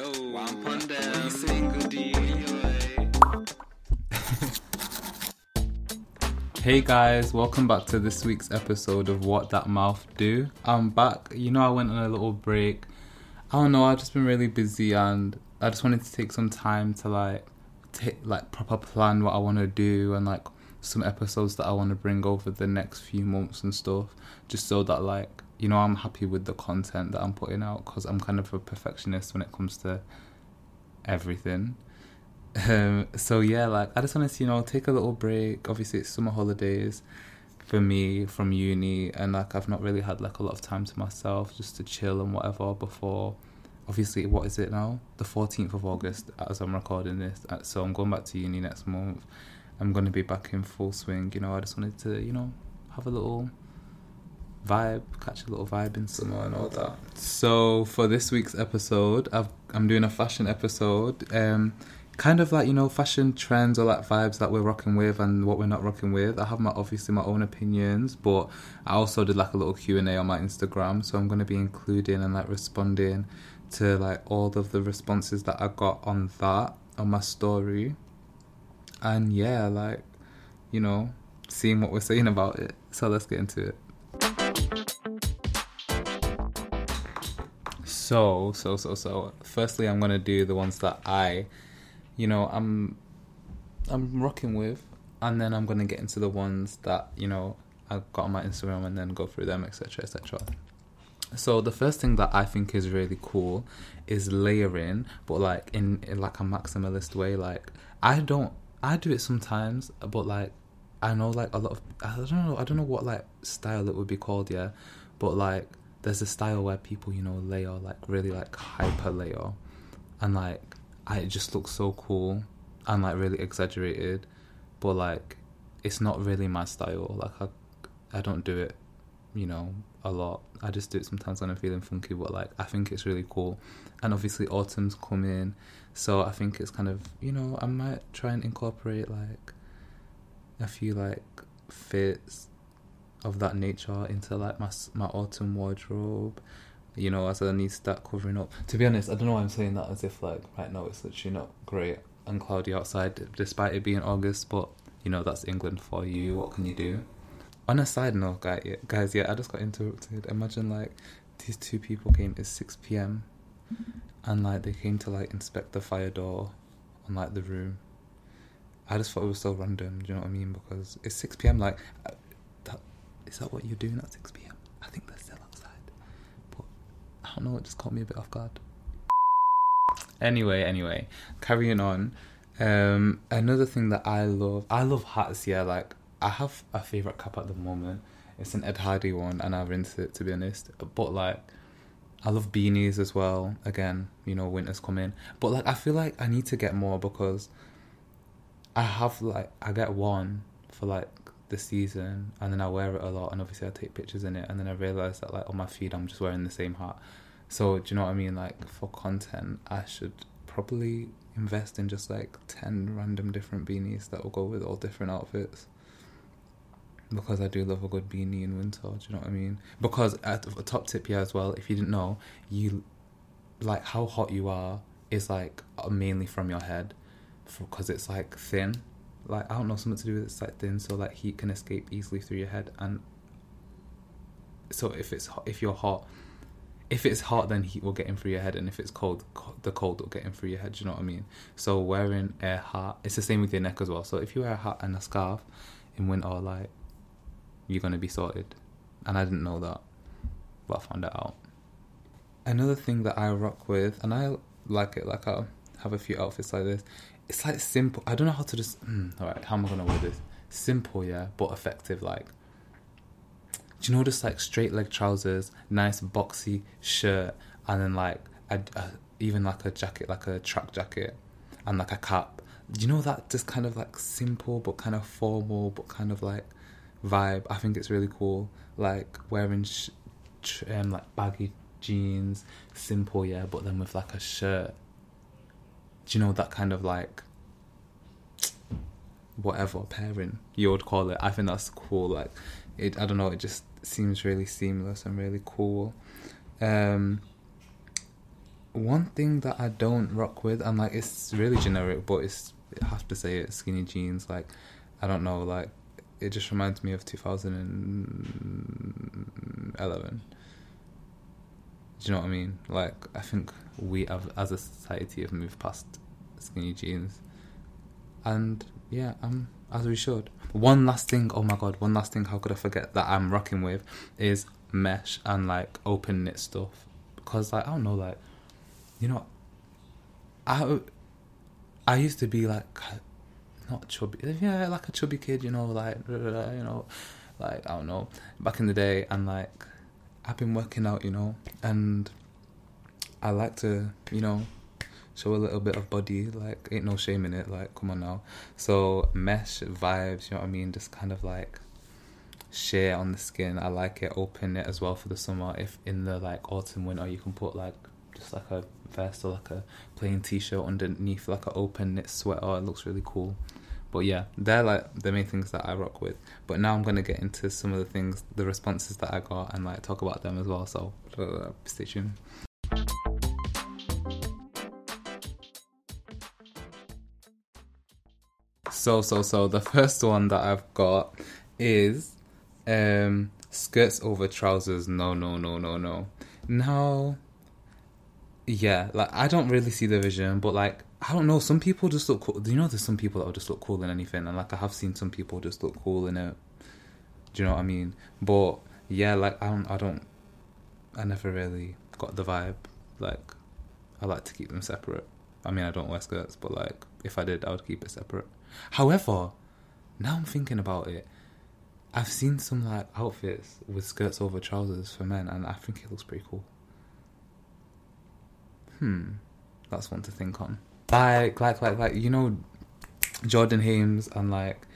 Yo, one pon them. You Hey guys, welcome back to this week's episode of What That Mouth Do. I'm back. You know, I went on a little break. I don't know, I've just been really busy and I just wanted to take some time to like take like proper plan what I want to do and like some episodes that I want to bring over the next few months and stuff just so that like you know I'm happy with the content that I'm putting out cuz I'm kind of a perfectionist when it comes to everything. Um, so yeah, like I just wanted to, you know, take a little break. Obviously, it's summer holidays for me from uni, and like I've not really had like a lot of time to myself just to chill and whatever. Before, obviously, what is it now? The fourteenth of August, as I'm recording this. Uh, so I'm going back to uni next month. I'm going to be back in full swing. You know, I just wanted to, you know, have a little vibe, catch a little vibe in summer and all that. So for this week's episode, I've, I'm doing a fashion episode. Um, kind of like you know fashion trends or like vibes that we're rocking with and what we're not rocking with. I have my obviously my own opinions, but I also did like a little Q and A on my Instagram, so I'm gonna be including and like responding to like all of the responses that I got on that on my story, and yeah, like you know, seeing what we're saying about it. So let's get into it. So, so, so, so. Firstly, I'm gonna do the ones that I you know, I'm I'm rocking with, and then I'm gonna get into the ones that you know I got on my Instagram and then go through them, etc., etc. So the first thing that I think is really cool is layering, but like in, in like a maximalist way. Like I don't, I do it sometimes, but like I know like a lot of I don't know, I don't know what like style it would be called, yeah, but like there's a style where people you know layer like really like hyper layer, and like I, it just looks so cool and like really exaggerated, but like it's not really my style. Like I, I don't do it, you know, a lot. I just do it sometimes when I'm feeling funky, but like I think it's really cool. And obviously autumn's coming, so I think it's kind of you know I might try and incorporate like a few like fits of that nature into like my my autumn wardrobe you know, as I need to start covering up. To be honest, I don't know why I'm saying that as if like right now it's literally not great and cloudy outside, despite it being August. But you know, that's England for you. What can you do? On a side note, guys, yeah, I just got interrupted. Imagine like these two people came at six p.m. and like they came to like inspect the fire door on like the room. I just thought it was so random. Do you know what I mean? Because it's six p.m. Like, is that what you're doing at six p.m.? I think they're still outside. But I don't know, it just caught me a bit off guard. Anyway, anyway, carrying on. Um, another thing that I love, I love hats. Yeah, like I have a favorite cap at the moment. It's an Ed Hardy one, and I've rinsed it to be honest. But like, I love beanies as well. Again, you know, winter's coming. But like, I feel like I need to get more because I have like I get one for like the season, and then I wear it a lot, and obviously I take pictures in it, and then I realize that like on my feed I'm just wearing the same hat. So do you know what I mean? Like for content, I should probably invest in just like ten random different beanies that will go with all different outfits. Because I do love a good beanie in winter. Do you know what I mean? Because at a top tip here as well, if you didn't know, you like how hot you are is like mainly from your head, because it's like thin. Like I don't know something to do with it's like thin, so like heat can escape easily through your head, and so if it's if you're hot if it's hot, then heat will get in through your head, and if it's cold, the cold will get in through your head. Do you know what I mean? So wearing a hat, it's the same with your neck as well. So if you wear a hat and a scarf in winter, like you're gonna be sorted. And I didn't know that, but I found it out. Another thing that I rock with, and I like it, like I have a few outfits like this. It's like simple. I don't know how to just. Mm, all right, how am I gonna wear this? Simple, yeah, but effective. Like do you know just like straight leg trousers, nice boxy shirt, and then like a, a, even like a jacket, like a track jacket, and like a cap. Do you know that just kind of like simple but kind of formal but kind of like vibe? I think it's really cool. Like wearing sh- um, like baggy jeans, simple yeah, but then with like a shirt. Do you know that kind of like whatever pairing you would call it? I think that's cool. Like it, I don't know. It just seems really seamless and really cool. Um, one thing that I don't rock with, and like it's really generic, but it's I have to say it, skinny jeans. Like I don't know, like it just reminds me of 2011. Do you know what I mean? Like I think we have, as a society, have moved past skinny jeans, and yeah, um, as we should. One last thing, oh my god, one last thing. How could I forget that I'm rocking with is mesh and like open knit stuff because like I don't know, like you know, I I used to be like not chubby, yeah, like a chubby kid, you know, like you know, like I don't know, back in the day, and like I've been working out, you know, and I like to, you know, show a little bit of body. Like, ain't no shame in it. Like, come on now. So mesh vibes, you know what I mean? Just kind of like sheer on the skin. I like it. Open it as well for the summer. If in the like autumn winter, you can put like just like a vest or like a plain t-shirt underneath like an open knit sweater. It looks really cool. But yeah, they're like the main things that I rock with. But now I'm gonna get into some of the things, the responses that I got, and like talk about them as well. So uh, stay tuned. So so so the first one that I've got is um skirts over trousers. No no no no no. Now yeah, like I don't really see the vision, but like I don't know. Some people just look cool. Do you know there's some people that will just look cool in anything, and like I have seen some people just look cool in it. Do you know what I mean? But yeah, like I don't, I don't, I never really got the vibe. Like I like to keep them separate. I mean, I don't wear skirts, but like if I did, I would keep it separate. However, now I'm thinking about it. I've seen some like outfits with skirts over trousers for men, and I think it looks pretty cool. Hmm, that's one to think on. Like, like, like, like, you know, Jordan Hames and like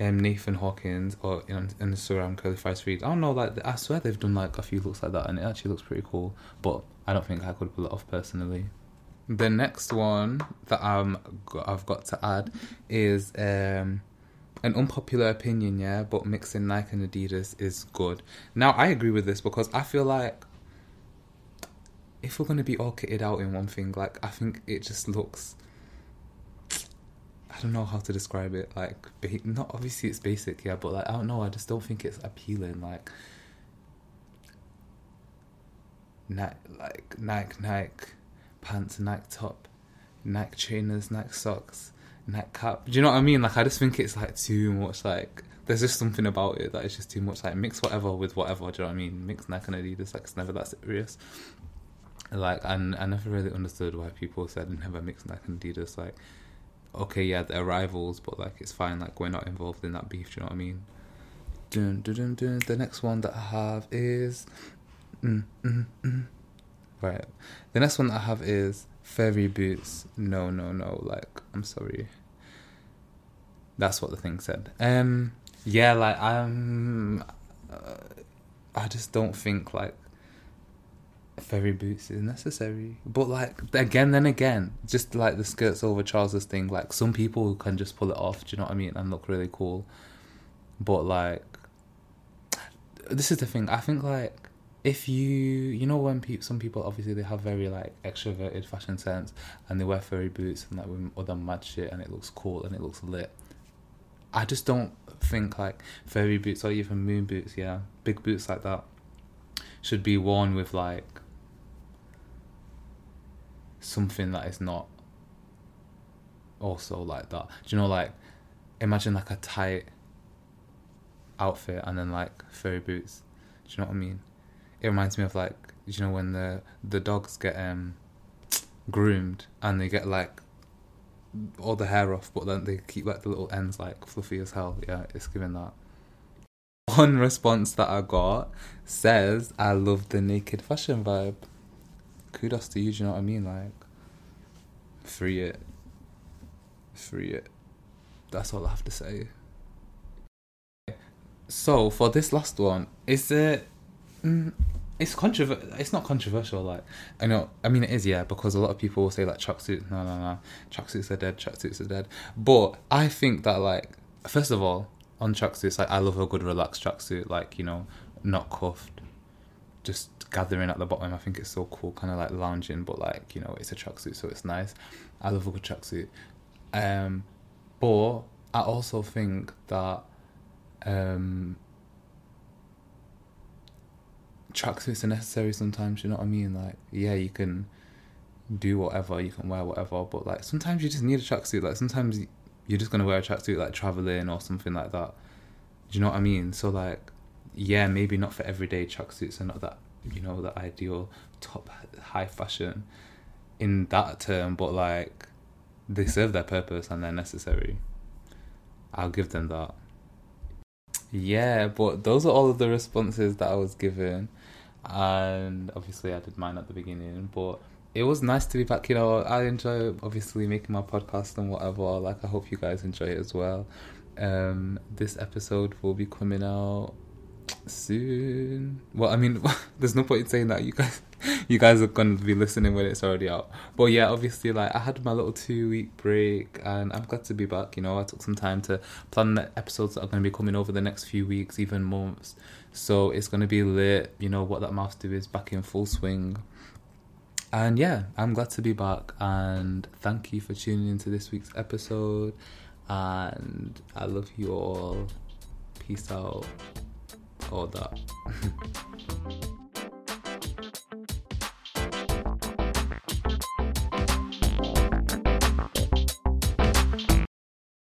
um, Nathan Hawkins or you know, on Instagram Curly. I don't know, like I swear they've done like a few looks like that, and it actually looks pretty cool. But I don't think I could pull it off personally. The next one that I'm I've got to add is um, an unpopular opinion, yeah, but mixing Nike and Adidas is good. Now I agree with this because I feel like if we're gonna be all kitted out in one thing, like I think it just looks. I don't know how to describe it. Like, not obviously it's basic, yeah, but like I don't know. I just don't think it's appealing. Like, Nike, like Nike, Nike pants, Nike top, Nike trainers, Nike socks, Nike cap. Do you know what I mean? Like, I just think it's like too much. Like, there's just something about it that is just too much. Like, mix whatever with whatever. Do you know what I mean? Mix Nike and Adidas. Like, it's never that serious like and I never really understood why people said never mix Nike and Adidas. Like, okay, yeah, they're rivals, but like it's fine. Like we're not involved in that beef. Do you know what I mean? Dun, dun, dun, dun. The next one that I have is, mm, mm, mm. right. The next one that I have is fairy boots. No, no, no. Like I'm sorry. That's what the thing said. Um, yeah, like I'm. Uh, I just don't think like fairy boots is necessary. But like again, then again, just like the skirts over trousers thing, like some people can just pull it off. Do you know what I mean? And look really cool. But like, this is the thing. I think like if you you know when people some people obviously they have very like extroverted fashion sense and they wear furry boots and like with other mad shit and it looks cool and it looks lit. I just don't think like furry boots or even moon boots, yeah, big boots like that should be worn with like something that is not also like that. Do you know, like, imagine like a tight outfit and then like furry boots. Do you know what I mean? It reminds me of like, you know, when the the dogs get um groomed and they get like all the hair off, but then they keep like the little ends like fluffy as hell. Yeah, it's giving that. One response that I got says, "I love the naked fashion vibe." Kudos to you. Do you know what I mean? Like, free it, free it. That's all I have to say. So for this last one, is it? Mm, it's controversial. It's not controversial. Like I know. I mean, it is. Yeah, because a lot of people will say like tracksuits. No, no, no. Tracksuits are dead. Tracksuits are dead. But I think that like first of all, on tracksuits, like I love a good relaxed tracksuit. Like you know, not cuffed, just gathering at the bottom. I think it's so cool, kind of like lounging, but like you know, it's a tracksuit, so it's nice. I love a good tracksuit. Um, but I also think that um, tracksuits are necessary sometimes. You know what I mean? Like, yeah, you can do whatever, you can wear whatever, but like sometimes you just need a tracksuit. Like sometimes you're just gonna wear a tracksuit like traveling or something like that. Do you know what I mean? So like, yeah, maybe not for everyday tracksuits are not that you know the ideal top high fashion in that term, but like they serve their purpose and they're necessary. I'll give them that. Yeah, but those are all of the responses that I was given, and obviously I did mine at the beginning, but it was nice to be back. You know, I enjoy obviously making my podcast and whatever. Like, I hope you guys enjoy it as well. Um, this episode will be coming out soon. Well, I mean, there's no point in saying that you guys, you guys are gonna be listening when it's already out. But yeah, obviously, like I had my little two week break, and I'm glad to be back. You know, I took some time to plan the episodes that are gonna be coming over the next few weeks, even months. So it's gonna be lit. You know what that mouth do is back in full swing. And yeah, I'm glad to be back and thank you for tuning into this week's episode. And I love you all. Peace out. All that.